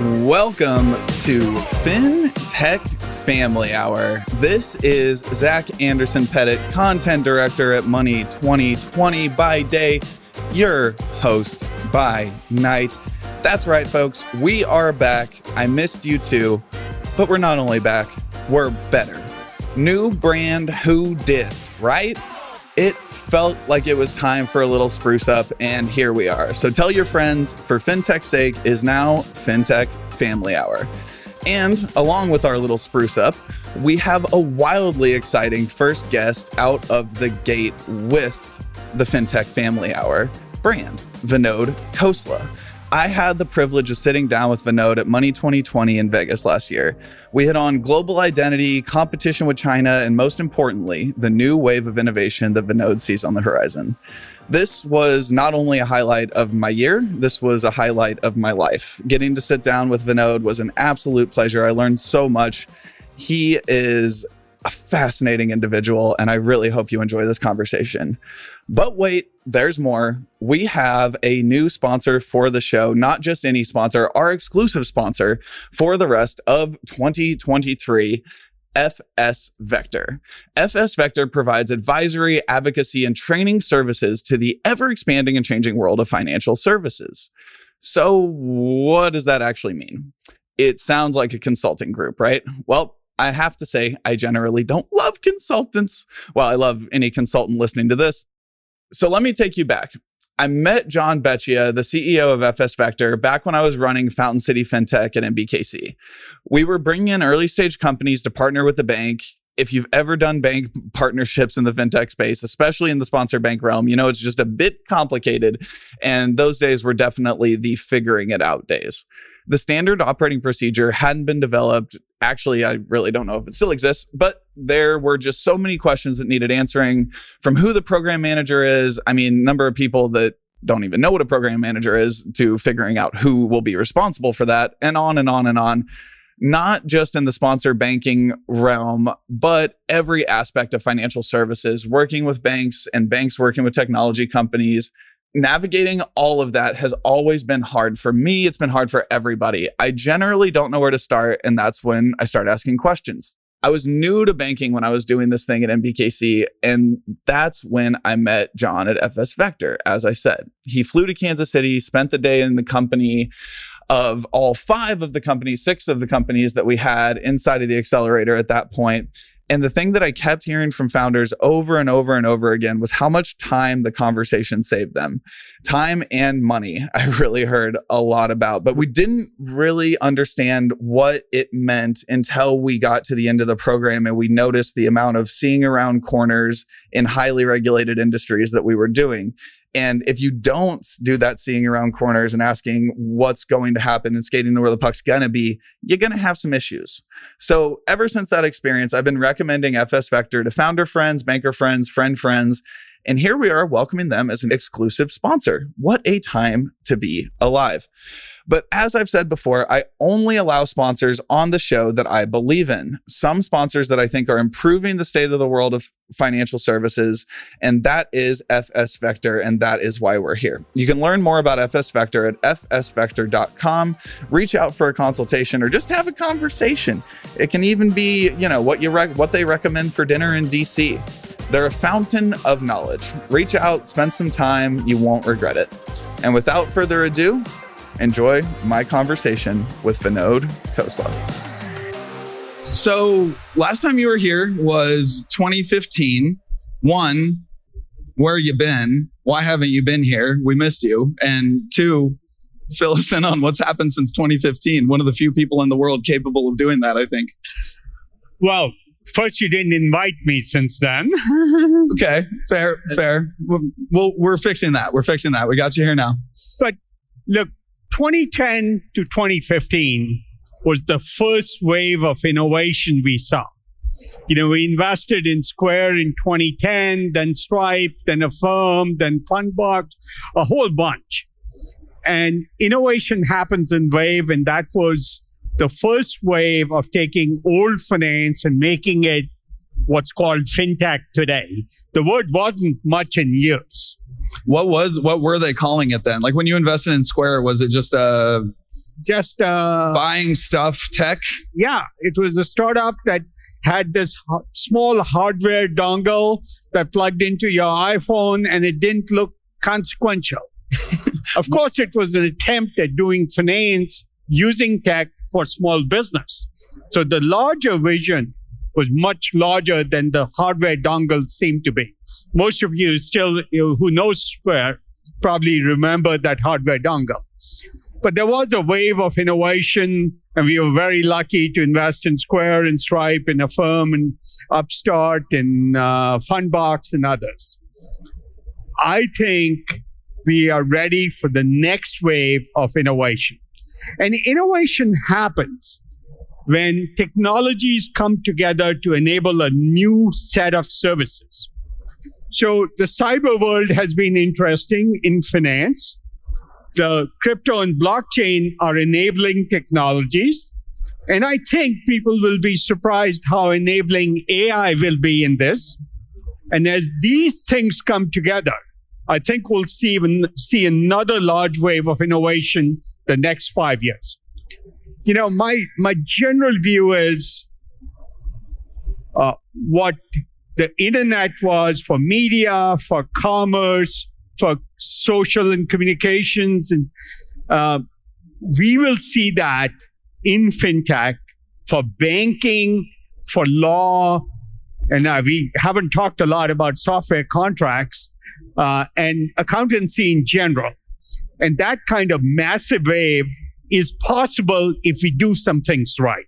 Welcome to FinTech Family Hour. This is Zach Anderson Pettit, content director at Money 2020 by day, your host by night. That's right, folks. We are back. I missed you too, but we're not only back, we're better. New brand Who Dis, right? It felt like it was time for a little spruce up, and here we are. So tell your friends, for FinTech's sake, is now FinTech Family Hour. And along with our little spruce up, we have a wildly exciting first guest out of the gate with the FinTech Family Hour brand, Vinod Khosla. I had the privilege of sitting down with Vinod at Money 2020 in Vegas last year. We hit on global identity, competition with China, and most importantly, the new wave of innovation that Vinod sees on the horizon. This was not only a highlight of my year, this was a highlight of my life. Getting to sit down with Vinod was an absolute pleasure. I learned so much. He is a fascinating individual, and I really hope you enjoy this conversation. But wait, there's more. We have a new sponsor for the show, not just any sponsor, our exclusive sponsor for the rest of 2023. FS Vector. FS Vector provides advisory, advocacy, and training services to the ever expanding and changing world of financial services. So, what does that actually mean? It sounds like a consulting group, right? Well, I have to say, I generally don't love consultants. Well, I love any consultant listening to this. So, let me take you back. I met John Beccia, the CEO of FS Vector, back when I was running Fountain City FinTech at MBKC. We were bringing in early stage companies to partner with the bank. If you've ever done bank partnerships in the fintech space, especially in the sponsor bank realm, you know it's just a bit complicated. And those days were definitely the figuring it out days. The standard operating procedure hadn't been developed. Actually, I really don't know if it still exists, but there were just so many questions that needed answering from who the program manager is. I mean, number of people that don't even know what a program manager is to figuring out who will be responsible for that and on and on and on not just in the sponsor banking realm, but every aspect of financial services, working with banks and banks working with technology companies. Navigating all of that has always been hard for me. It's been hard for everybody. I generally don't know where to start. And that's when I start asking questions. I was new to banking when I was doing this thing at MBKC. And that's when I met John at FS Vector. As I said, he flew to Kansas City, spent the day in the company of all five of the companies, six of the companies that we had inside of the accelerator at that point. And the thing that I kept hearing from founders over and over and over again was how much time the conversation saved them. Time and money, I really heard a lot about, but we didn't really understand what it meant until we got to the end of the program and we noticed the amount of seeing around corners in highly regulated industries that we were doing. And if you don't do that seeing around corners and asking what's going to happen and skating to where the puck's going to be, you're going to have some issues. So ever since that experience, I've been recommending FS Vector to founder friends, banker friends, friend friends. And here we are welcoming them as an exclusive sponsor. What a time to be alive. But as I've said before, I only allow sponsors on the show that I believe in. Some sponsors that I think are improving the state of the world of financial services, and that is FS Vector, and that is why we're here. You can learn more about FS Vector at fsvector.com. Reach out for a consultation or just have a conversation. It can even be, you know, what you rec- what they recommend for dinner in DC. They're a fountain of knowledge. Reach out, spend some time, you won't regret it. And without further ado, enjoy my conversation with Vinod Khosla. So, last time you were here was 2015. One, where you been? Why haven't you been here? We missed you. And two, fill us in on what's happened since 2015. One of the few people in the world capable of doing that, I think. Well, first you didn't invite me since then. okay, fair, fair. Well, we're fixing that. We're fixing that. We got you here now. But look, 2010 to 2015 was the first wave of innovation we saw. You know, we invested in Square in 2010, then Stripe, then Affirm, then Fundbox, a whole bunch. And innovation happens in wave, and that was the first wave of taking old finance and making it what's called fintech today. The word wasn't much in use. What was what were they calling it then? Like when you invested in Square, was it just uh Just uh, buying stuff tech? yeah, it was a startup that had this ho- small hardware dongle that plugged into your iPhone and it didn't look consequential. of course, it was an attempt at doing finance using tech for small business. So the larger vision was much larger than the hardware dongle seemed to be. Most of you still you who know Square probably remember that hardware dongle. But there was a wave of innovation, and we were very lucky to invest in Square and Stripe and Affirm and Upstart and uh, Fundbox and others. I think we are ready for the next wave of innovation. And innovation happens when technologies come together to enable a new set of services. So the cyber world has been interesting in finance the crypto and blockchain are enabling technologies. And I think people will be surprised how enabling AI will be in this. And as these things come together, I think we'll see, even, see another large wave of innovation the next five years. You know, my, my general view is uh, what the internet was for media, for commerce, for social and communications. And uh, we will see that in fintech for banking, for law. And uh, we haven't talked a lot about software contracts uh, and accountancy in general. And that kind of massive wave is possible if we do some things right.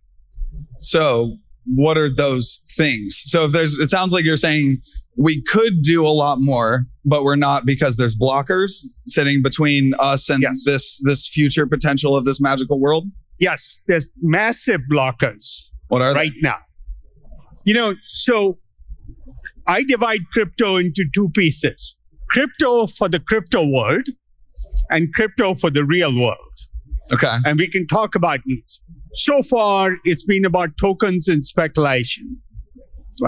So what are those things? So if there's, it sounds like you're saying we could do a lot more, but we're not because there's blockers sitting between us and Yes. this this future potential of this magical world. Yes, there's massive blockers. What are right now. You know, so I divide crypto into two pieces crypto for the crypto world and crypto for the real world. Okay. And we can talk about each. So far, it's been about tokens and speculation.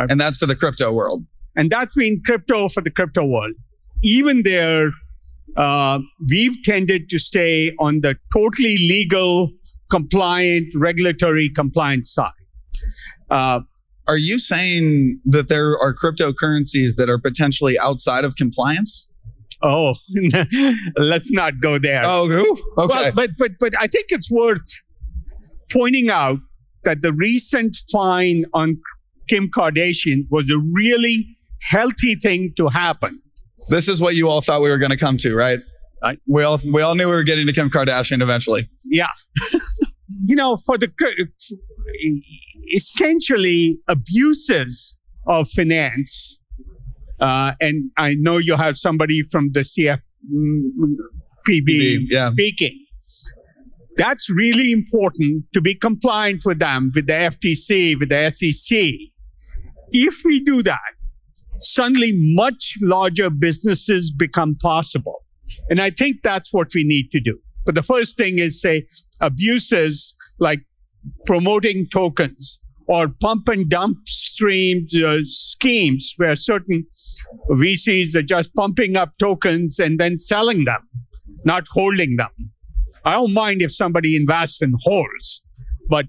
And that's for the crypto world. And that's been crypto for the crypto world. Even there, uh, we've tended to stay on the totally legal, compliant, regulatory compliant side. Uh, Are you saying that there are cryptocurrencies that are potentially outside of compliance? Oh, let's not go there. Oh, okay. Well, but but but I think it's worth pointing out that the recent fine on Kim Kardashian was a really healthy thing to happen. this is what you all thought we were going to come to, right? Right. We all we all knew we were getting to Kim Kardashian eventually. Yeah. you know, for the essentially abuses of finance, uh, and I know you have somebody from the CFPB yeah. speaking. That's really important to be compliant with them, with the FTC, with the SEC. If we do that, suddenly much larger businesses become possible. And I think that's what we need to do. But the first thing is say abuses like promoting tokens or pump and dump streams uh, schemes where certain VCs are just pumping up tokens and then selling them, not holding them. I don't mind if somebody invests and holds, but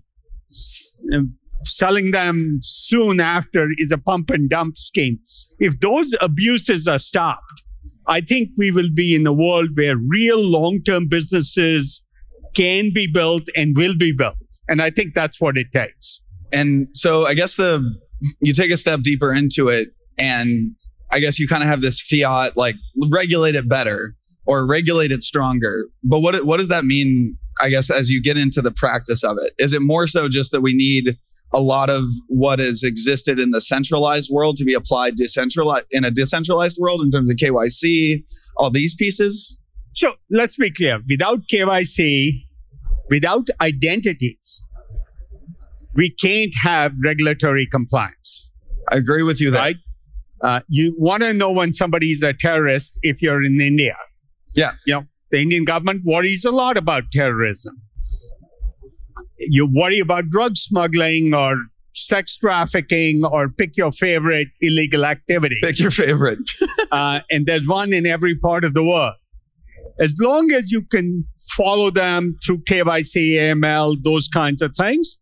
uh, selling them soon after is a pump and dump scheme. If those abuses are stopped, I think we will be in a world where real long term businesses can be built and will be built. And I think that's what it takes. And so I guess the you take a step deeper into it and I guess you kind of have this fiat like regulate it better or regulate it stronger. But what what does that mean I guess as you get into the practice of it? Is it more so just that we need a lot of what has existed in the centralized world to be applied decentralized in a decentralized world in terms of KYC, all these pieces? So let's be clear without KYC, without identities, we can't have regulatory compliance, I agree with you that right? Uh, you want to know when somebody is a terrorist if you're in India. Yeah. You know, the Indian government worries a lot about terrorism. You worry about drug smuggling or sex trafficking or pick your favorite illegal activity. Pick your favorite. uh, and there's one in every part of the world. As long as you can follow them through KYC, AML, those kinds of things,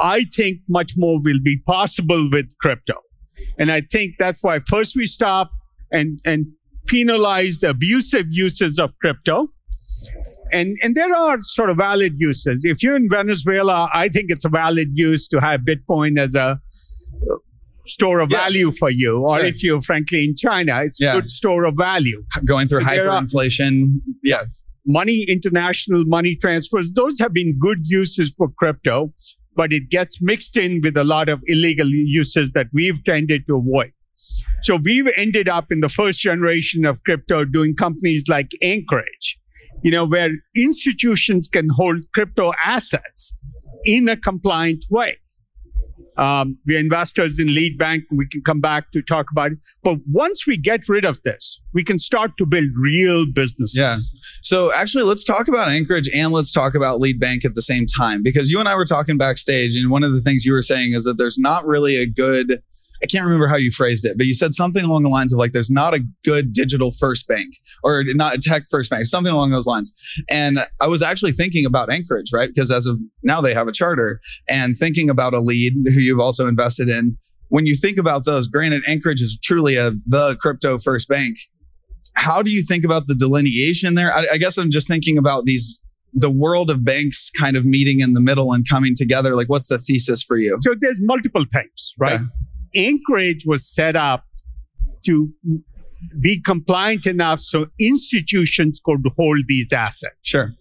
I think much more will be possible with crypto. And I think that's why first we stop and, and penalize the abusive uses of crypto. And, and there are sort of valid uses. If you're in Venezuela, I think it's a valid use to have Bitcoin as a uh, store of Yeah. value for you. Or Sure. if you're frankly in China, it's Yeah. a good store of value. Going through There are- hyperinflation. Yeah. Money, international money transfers, those have been good uses for crypto, but it gets mixed in with a lot of illegal uses that we've tended to avoid. So we've ended up in the first generation of crypto doing companies like Anchorage, you know, where institutions can hold crypto assets in a compliant way. Um, we're investors in Lead Bank. We can come back to talk about it. But once we get rid of this, we can start to build real businesses. Yeah. So actually, let's talk about Anchorage and let's talk about Lead Bank at the same time because you and I were talking backstage, and one of the things you were saying is that there's not really a good. I can't remember how you phrased it, but you said something along the lines of like, there's not a good digital first bank or not a tech first bank, something along those lines. And I was actually thinking about Anchorage, right? Because as of now, they have a charter and thinking about a lead who you've also invested in. When you think about those, granted, Anchorage is truly a the crypto first bank how do you think about the delineation there? I, I guess I'm just thinking about these the world of banks kind of meeting in the middle and coming together. Like, what's the thesis for you? So there's multiple things, right? Anchorage was set up to be compliant enough so institutions could hold these assets. Sure.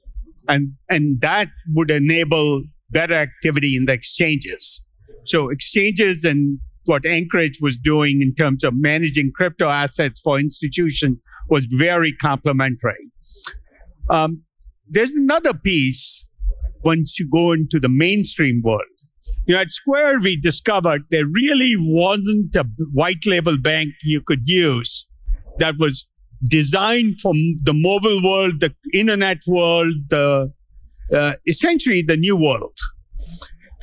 And, and that would enable better activity in the exchanges. So exchanges and what Anchorage was doing in terms of managing crypto assets for institutions was very complementary. Um, there's another piece once you go into the mainstream world. You know, at Square, we discovered there really wasn't a white label bank you could use that was designed for the mobile world, the internet world, the uh, essentially the new world.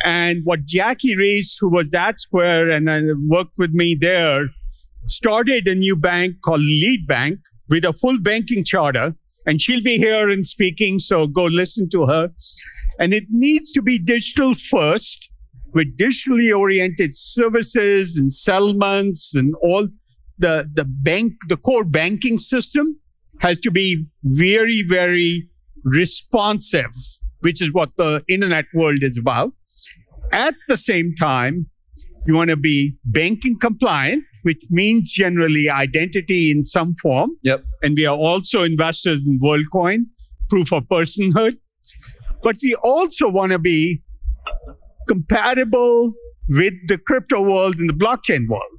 And what Jackie Reses, who was at Square and uh, worked with me there, started a new bank called Lead Bank with a full banking charter. And she'll be here and speaking, so go listen to her. And it needs to be digital first with digitally oriented services and settlements and all the, the bank, the core banking system has to be very, very responsive, which is what the internet world is about. At the same time, you want to be banking compliant, which means generally identity in some form. Yep. And we are also investors in WorldCoin, proof of personhood. But we also want to be compatible with the crypto world and the blockchain world.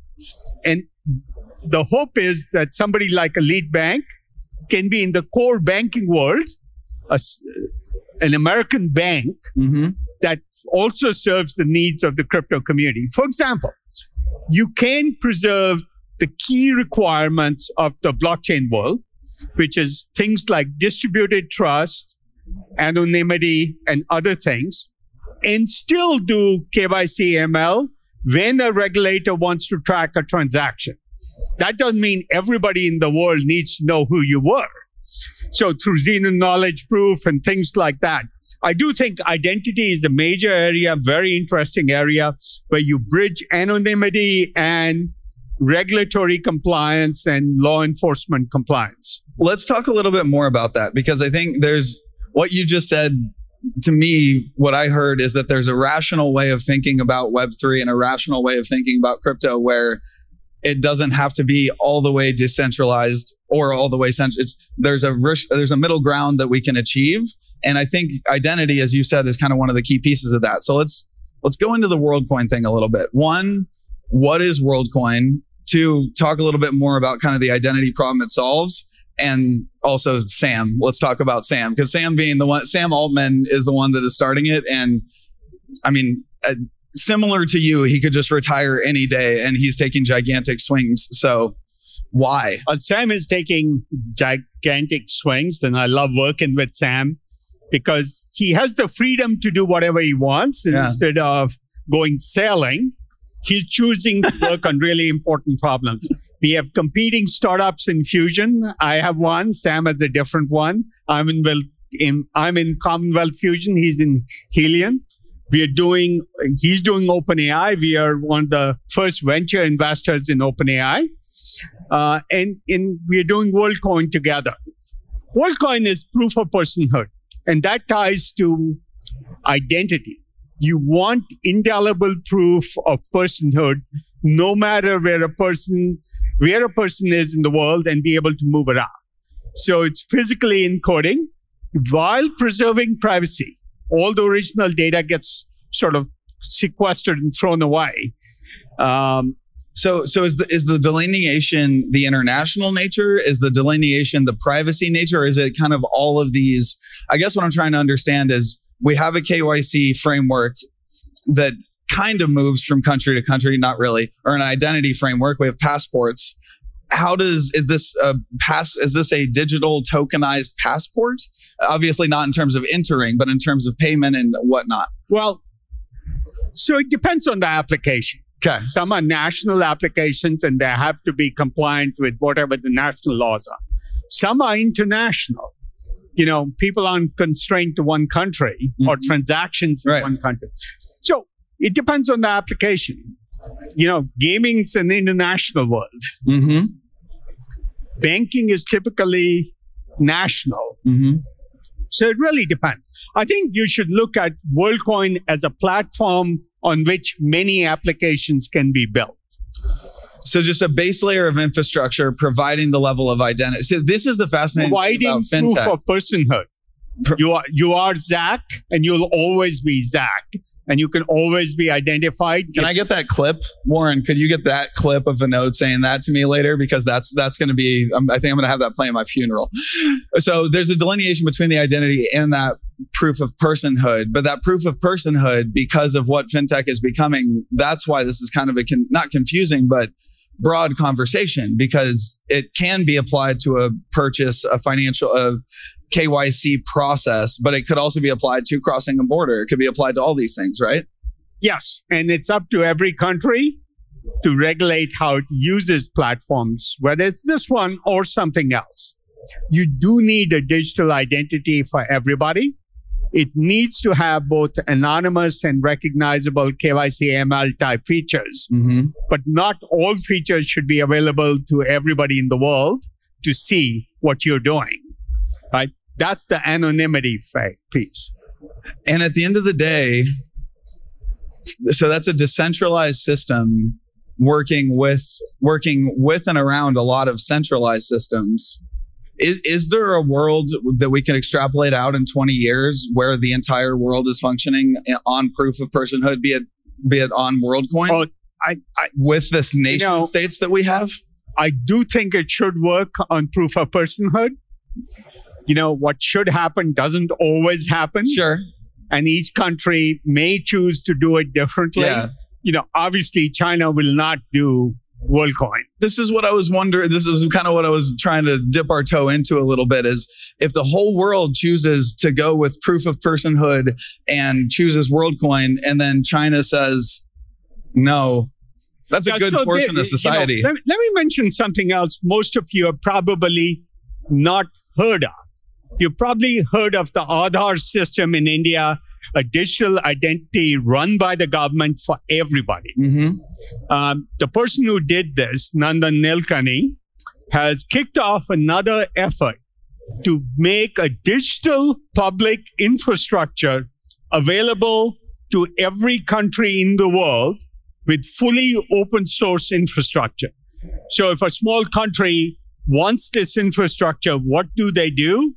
And the hope is that somebody like a lead bank can be in the core banking world, a an American bank Mm-hmm. that also serves the needs of the crypto community. For example, you can preserve the key requirements of the blockchain world, which is things like distributed trust, anonymity, and other things, and still do KYC AML when a regulator wants to track a transaction. That doesn't mean everybody in the world needs to know who you were. So through zero knowledge proof and things like that, I do think identity is a major area, very interesting area where you bridge anonymity and regulatory compliance and law enforcement compliance. Let's talk a little bit more about that because I think there's what you just said to me. What I heard is that there's a rational way of thinking about Web3 and a rational way of thinking about crypto where it doesn't have to be all the way decentralized or all the way central. There's a there's a middle ground that we can achieve, and I think identity, as you said, is kind of one of the key pieces of that. So let's let's go into the WorldCoin thing a little bit. One, what is WorldCoin? Two, talk a little bit more about kind of the identity problem it solves. And also Sam. Let's talk about Sam because Sam being the one, Sam Altman is the one that is starting it. And I mean, uh, similar to you, he could just retire any day and he's taking gigantic swings. So why? Sam is taking gigantic swings, and I love working with Sam because he has the freedom to do whatever he wants Yeah. instead of going sailing. He's choosing to work on really important problems. We have competing startups in Fusion. I have one. Sam has a different one. I'm in, in I'm in Commonwealth Fusion. He's in Helion. We are doing, he's doing OpenAI. We are one of the first venture investors in OpenAI. Uh, and, and we are doing WorldCoin together. WorldCoin is proof of personhood, and that ties to identity. You want indelible proof of personhood, no matter where a person where a person is in the world and be able to move around. So it's physically encoding while preserving privacy. All the original data gets sort of sequestered and thrown away. Um, so, so is the is the delineation the international nature? Is the delineation the privacy nature? Is it kind of all of these? I guess what I'm trying to understand is we have a KYC framework that kind of moves from country to country, not really, or an identity framework. We have passports. How does is this a pass? Is this a digital tokenized passport? Obviously, not in terms of entering, but in terms of payment and whatnot. Well, so it depends on the application. Okay. Some are national applications and they have to be compliant with whatever the national laws are. Some are international. You know, people aren't constrained to one country mm-hmm. or transactions in right. one country. So it depends on the application. You know, gaming's an international world. Mm-hmm. Banking is typically national. Mm-hmm. So it really depends. I think you should look at WorldCoin as a platform on which many applications can be built. So just a base layer of infrastructure providing the level of identity. So this is the fascinating providing thing about fintech. proof of personhood. You are you are Zach, and you'll always be Zach and you can always be identified. Can I get that clip, Warren? Could you get that clip of Vinod saying that to me later? Because that's that's going to be. Um, I think I'm going to have that play at my funeral. So there's a delineation between the identity and that proof of personhood, but that proof of personhood, because of what fintech is becoming, that's why this is kind of a con- not confusing, but broad conversation because it can be applied to a purchase, a financial, a KYC process, but it could also be applied to crossing a border. It could be applied to all these things, right? Yes. And it's up to every country to regulate how it uses platforms, whether it's this one or something else. You do need a digital identity for everybody. It needs to have both anonymous and recognizable KYC AML type features, mm-hmm. but not all features should be available to everybody in the world to see what you're doing. Right? That's the anonymity piece. And at the end of the day, so that's a decentralized system working with working with and around a lot of centralized systems. Is, is there a world that we can extrapolate out in 20 years where the entire world is functioning on proof of personhood, be it be it on WorldCoin? Oh, I, I, with this nation you know, states that we have? I do think it should work on proof of personhood you know, what should happen doesn't always happen. Sure. And each country may choose to do it differently. Yeah. You know, obviously China will not do WorldCoin. This is what I was wondering. This is kind of what I was trying to dip our toe into a little bit is if the whole world chooses to go with proof of personhood and chooses WorldCoin and then China says no, that's a good so portion they, of society. You know, let, let me mention something else most of you have probably not heard of. You've probably heard of the Aadhaar system in India, a digital identity run by the government for everybody. Mm-hmm. Um, the person who did this, Nandan Nilekani, has kicked off another effort to make a digital public infrastructure available to every country in the world with fully open source infrastructure. So if a small country wants this infrastructure, what do they do?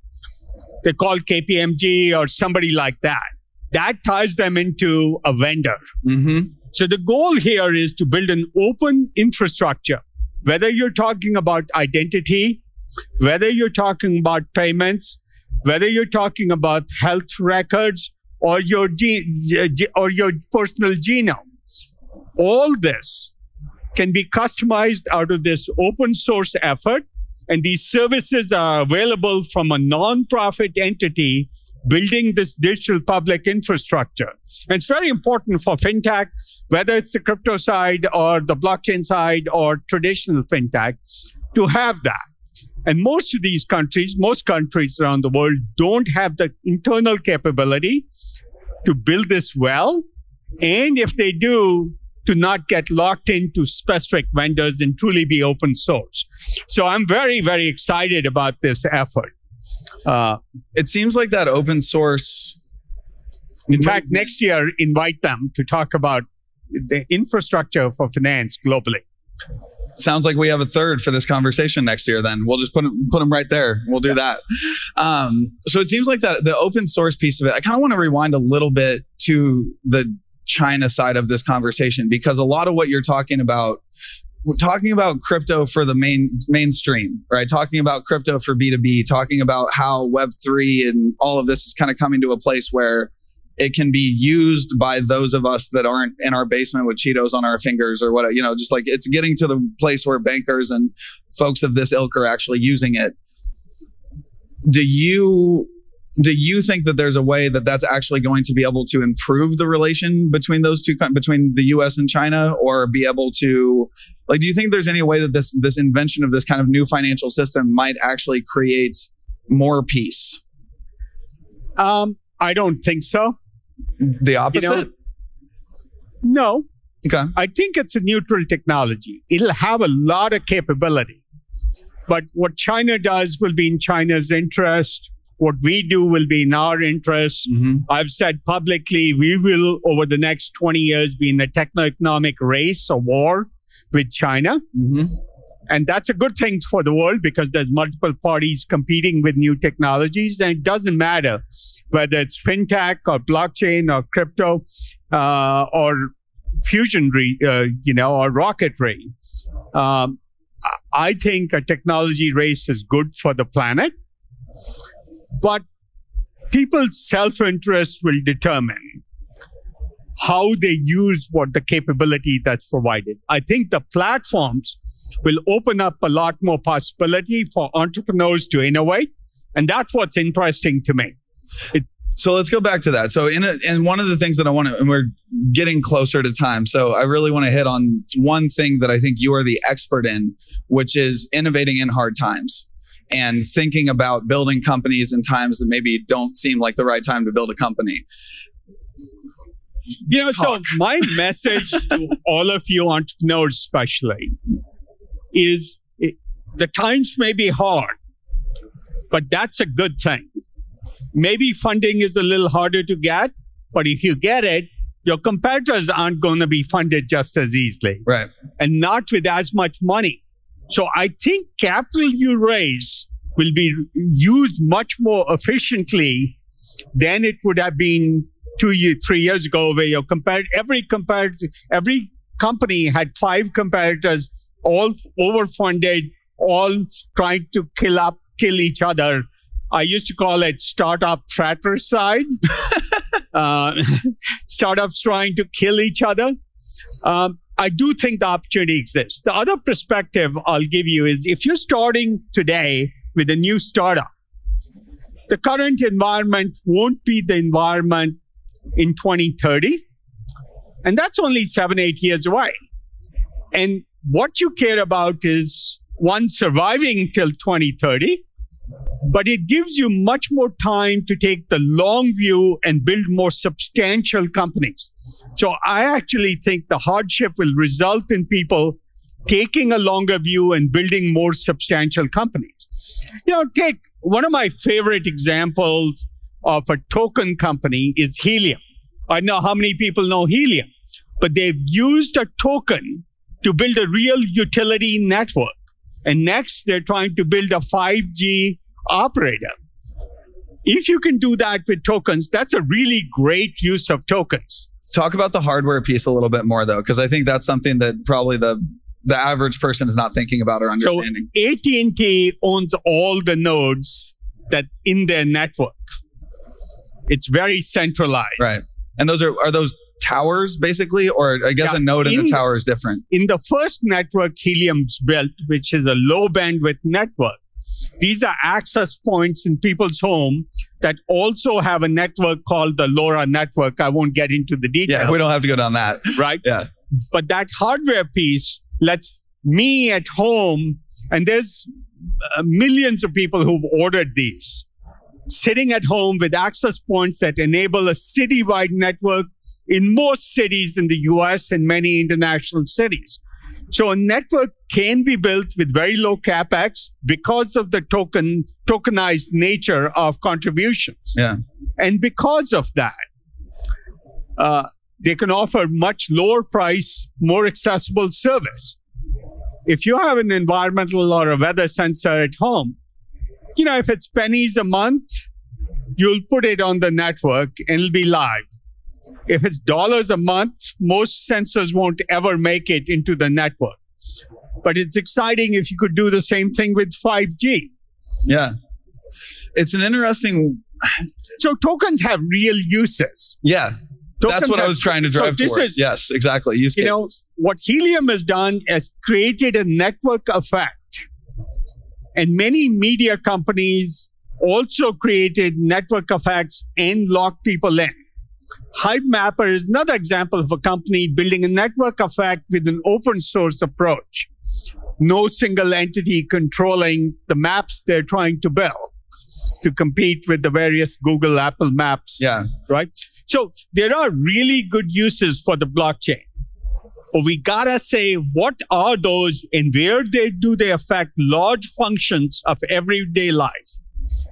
they call KPMG or somebody like that. That ties them into a vendor. Mm-hmm. So the goal here is to build an open infrastructure, whether you're talking about identity, whether you're talking about payments, whether you're talking about health records or your ge- or your personal genome. All this can be customized out of this open source effort And these services are available from a nonprofit entity building this digital public infrastructure. And it's very important for fintech, whether it's the crypto side or the blockchain side or traditional fintech, to have that. And most of these countries, most countries around the world don't have the internal capability to build this well. And if they do, to not get locked into specific vendors and truly be open source. So I'm very, very excited about this effort. Uh, it seems like that open source. In fact, next year, invite them to talk about the infrastructure for finance globally. Sounds like we have a third for this conversation next year. Then we'll just put them, put them right there. We'll do that. Um, so it seems like that the open source piece of it. I kind of want to rewind a little bit to the China side of this conversation because a lot of what you're talking about we're talking about crypto for the main mainstream, right? Talking about crypto for B2B, talking about how Web3 and all of this is kind of coming to a place where it can be used by those of us that aren't in our basement with Cheetos on our fingers or what, you know, just like it's getting to the place where bankers and folks of this ilk are actually using it. Do you do you think that there's a way that that's actually going to be able to improve the relation between those two between the US and China or be able to like do you think there's any way that this this invention of this kind of new financial system might actually create more peace? Um I don't think so. The opposite? You know, no. Okay. I think it's a neutral technology. It'll have a lot of capability. But what China does will be in China's interest what we do will be in our interest. Mm-hmm. I've said publicly we will, over the next 20 years, be in a techno-economic race or war with China. Mm-hmm. And that's a good thing for the world because there's multiple parties competing with new technologies. And it doesn't matter whether it's fintech or blockchain or crypto uh, or fusion, re- uh, you know, or rocketry. Um, I think a technology race is good for the planet. But people's self interest will determine how they use what the capability that's provided. I think the platforms will open up a lot more possibility for entrepreneurs to innovate. And that's what's interesting to me. It, so let's go back to that. So in a, and one of the things that I want to, and we're getting closer to time. So I really want to hit on one thing that I think you are the expert in, which is innovating in hard times and thinking about building companies in times that maybe don't seem like the right time to build a company. You know, Talk. so my message to all of you entrepreneurs, especially, is it, the times may be hard, but that's a good thing. Maybe funding is a little harder to get, but if you get it, your competitors aren't going to be funded just as easily. Right. And not with as much money. So I think capital you raise will be used much more efficiently than it would have been two years, three years ago, where you compared every compared every company had five competitors, all overfunded, all trying to kill up, kill each other. I used to call it startup fratricide. uh, startups trying to kill each other. Um, I do think the opportunity exists. The other perspective I'll give you is if you're starting today with a new startup, the current environment won't be the environment in 2030. And that's only seven, eight years away. And what you care about is one, surviving till 2030, but it gives you much more time to take the long view and build more substantial companies. So I actually think the hardship will result in people taking a longer view and building more substantial companies. You know, take one of my favorite examples of a token company is Helium. I know how many people know Helium, but they've used a token to build a real utility network. And next, they're trying to build a 5G operator. If you can do that with tokens, that's a really great use of tokens. Talk about the hardware piece a little bit more, though, because I think that's something that probably the the average person is not thinking about or understanding. So AT&T owns all the nodes that in their network. It's very centralized. Right. And those are are those towers, basically, or I guess Yeah, a node in, in- the tower is different. In the first network Helium's built, which is a low bandwidth network, these are access points in people's home that also have a network called the LoRa network. I won't get into the Yeah, details, we don't have to go down that. right? Yeah. But that hardware piece lets me at home, and there's uh, millions of people who've ordered these, sitting at home with access points that enable a citywide network in most cities in the US and many international cities. So a network can be built with very low capex because of the token tokenized nature of contributions. Yeah. And because of that, uh, they can offer much lower price, more accessible service. If you have an environmental or a weather sensor at home, you know, if it's pennies a month, you'll put it on the network and it'll be live. If it's dollars a month, most sensors won't ever make it into the network. But it's exciting if you could do the same thing with 5G. Yeah. It's an interesting. So tokens have real uses. Yeah. That's Tokens what I was trying to drive this towards. is- yes, exactly. Use you cases. know what helium has done is created a network effect and many media companies also created network effects and lock people in Hivemapper is another example of a company building a network effect with an open source approach no single entity controlling the maps they're trying to build to compete with the various google apple maps yeah. right? So there are really good uses for the blockchain. But we gotta say, what are those and where they do they affect large functions of everyday life?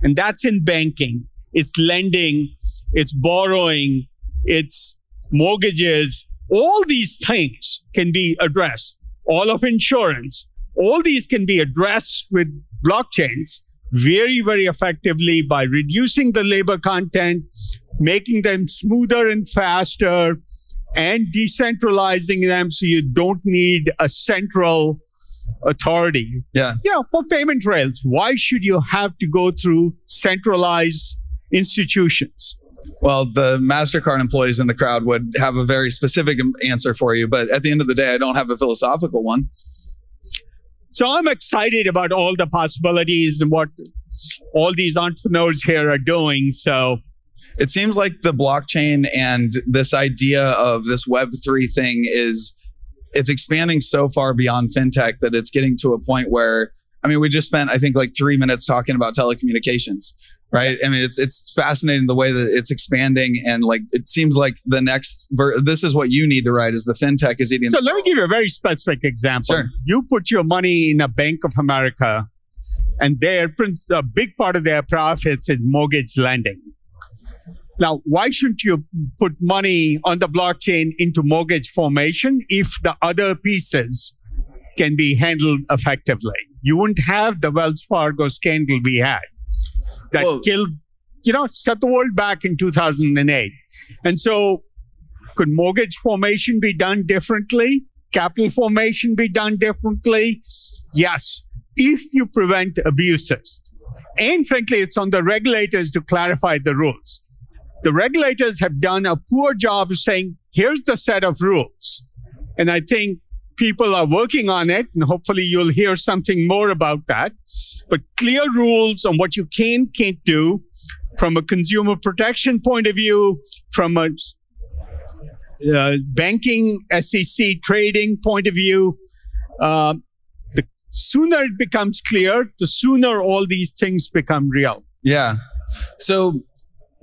And that's in banking, it's lending, it's borrowing, it's mortgages. All these things can be addressed. All of insurance, all these can be addressed with blockchains very, very effectively by reducing the labor content, making them smoother and faster, and decentralizing them so you don't need a central authority. Yeah. You know, for payment rails, why should you have to go through centralized institutions? Well, the MasterCard employees in the crowd would have a very specific answer for you, but at the end of the day, I don't have a philosophical one. So I'm excited about all the possibilities and what all these entrepreneurs here are doing. So It seems like the blockchain and this idea of this Web3 thing is it's expanding so far beyond fintech that it's getting to a point where I mean, we just spent I think like 3 minutes talking about telecommunications, right? I mean, it's it's fascinating the way that it's expanding and like it seems like the next ver- this is what you need to write is the fintech is eating So let me give you a very specific example. Sure. You put your money in a Bank of America, and their a big part of their profits is mortgage lending. Now, why shouldn't you put money on the blockchain into mortgage formation if the other pieces can be handled effectively? You wouldn't have the Wells Fargo scandal we had that killed, you know, set the world back in 2008. And so could mortgage formation be done differently? Capital formation be done differently? Yes, if you prevent abuses. And frankly, it's on the regulators to clarify the rules. The regulators have done a poor job of saying, here's the set of rules. And I think people are working on it, and hopefully you'll hear something more about that. But clear rules on what you can, can't do from a consumer protection point of view, from a uh, banking, SEC trading point of view. Uh, the sooner it becomes clear, the sooner all these things become real. Yeah. So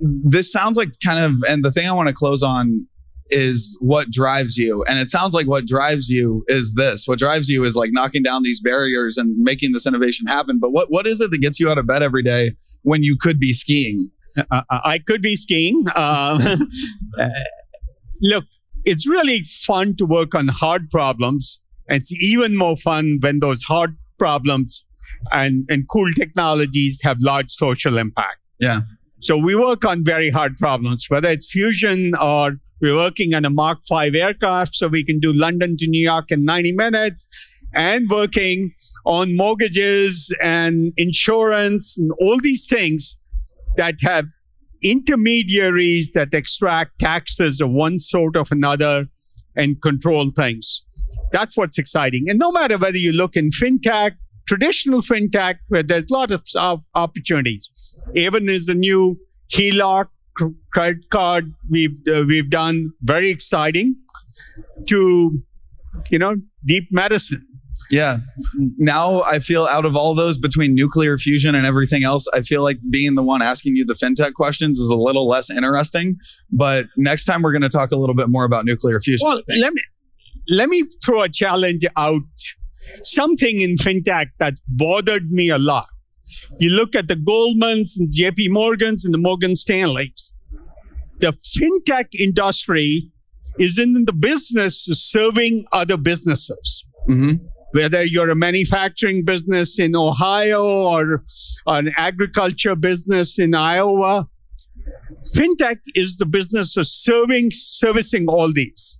this sounds like kind of, and the thing I want to close on is what drives you. And it sounds like what drives you is this. What drives you is like knocking down these barriers and making this innovation happen. But what, what is it that gets you out of bed every day when you could be skiing? Uh, I could be skiing. Um, uh, look, it's really fun to work on hard problems. And it's even more fun when those hard problems and, and cool technologies have large social impact. Yeah. So we work on very hard problems, whether it's fusion or we're working on a Mach 5 aircraft so we can do London to New York in 90 minutes and working on mortgages and insurance and all these things that have intermediaries that extract taxes of one sort of another and control things. That's what's exciting. And no matter whether you look in fintech, traditional fintech, where there's a lot of opportunities. Even is the new HELOC credit card we've uh, we've done very exciting to you know deep medicine yeah. Now I feel out of all those between nuclear fusion and everything else, I feel like being the one asking you the fintech questions is a little less interesting. But next time we're going to talk a little bit more about nuclear fusion. Well, let me let me throw a challenge out. Something in fintech that bothered me a lot. You look at the Goldmans and JP Morgans and the Morgan Stanleys. The fintech industry is in the business of serving other businesses. Mm-hmm whether you're a manufacturing business in Ohio or an agriculture business in Iowa. FinTech is the business of serving, servicing all these.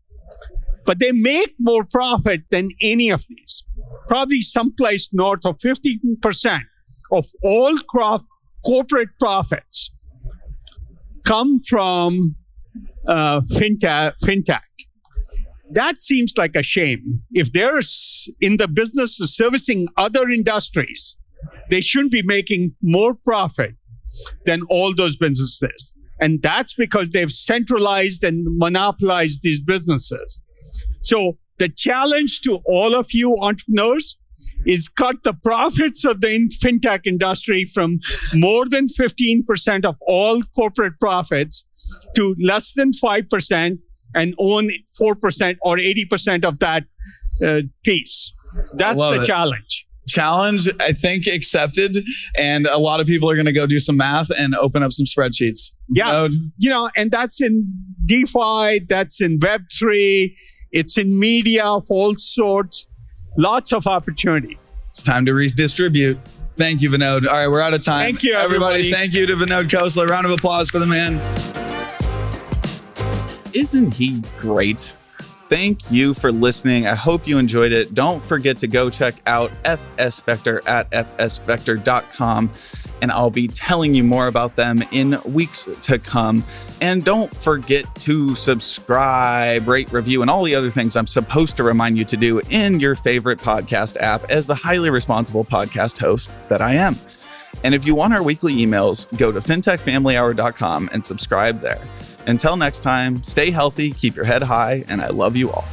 But they make more profit than any of these. Probably someplace north of 15% of all crop, corporate profits come from uh, fintech, fintech that seems like a shame. If they're in the business of servicing other industries, they shouldn't be making more profit than all those businesses. And that's because they've centralized and monopolized these businesses. So the challenge to all of you entrepreneurs is cut the profits of the fintech industry from more than 15% of all corporate profits to less than 5% and own 4% or 80% of that uh, piece. That's the it. challenge. Challenge, I think, accepted. And a lot of people are going to go do some math and open up some spreadsheets. Yeah. Node. You know, and that's in DeFi, that's in Web3, it's in media of all sorts. Lots of opportunity. It's time to redistribute. Thank you, Vinod. All right, we're out of time. Thank you, everybody. everybody. Thank you to Vinod Khosla. Round of applause for the man. Isn't he great? Thank you for listening. I hope you enjoyed it. Don't forget to go check out FS Vector at fsvector.com and I'll be telling you more about them in weeks to come. And don't forget to subscribe, rate, review, and all the other things I'm supposed to remind you to do in your favorite podcast app as the highly responsible podcast host that I am. And if you want our weekly emails, go to fintechfamilyhour.com and subscribe there. Until next time, stay healthy, keep your head high, and I love you all.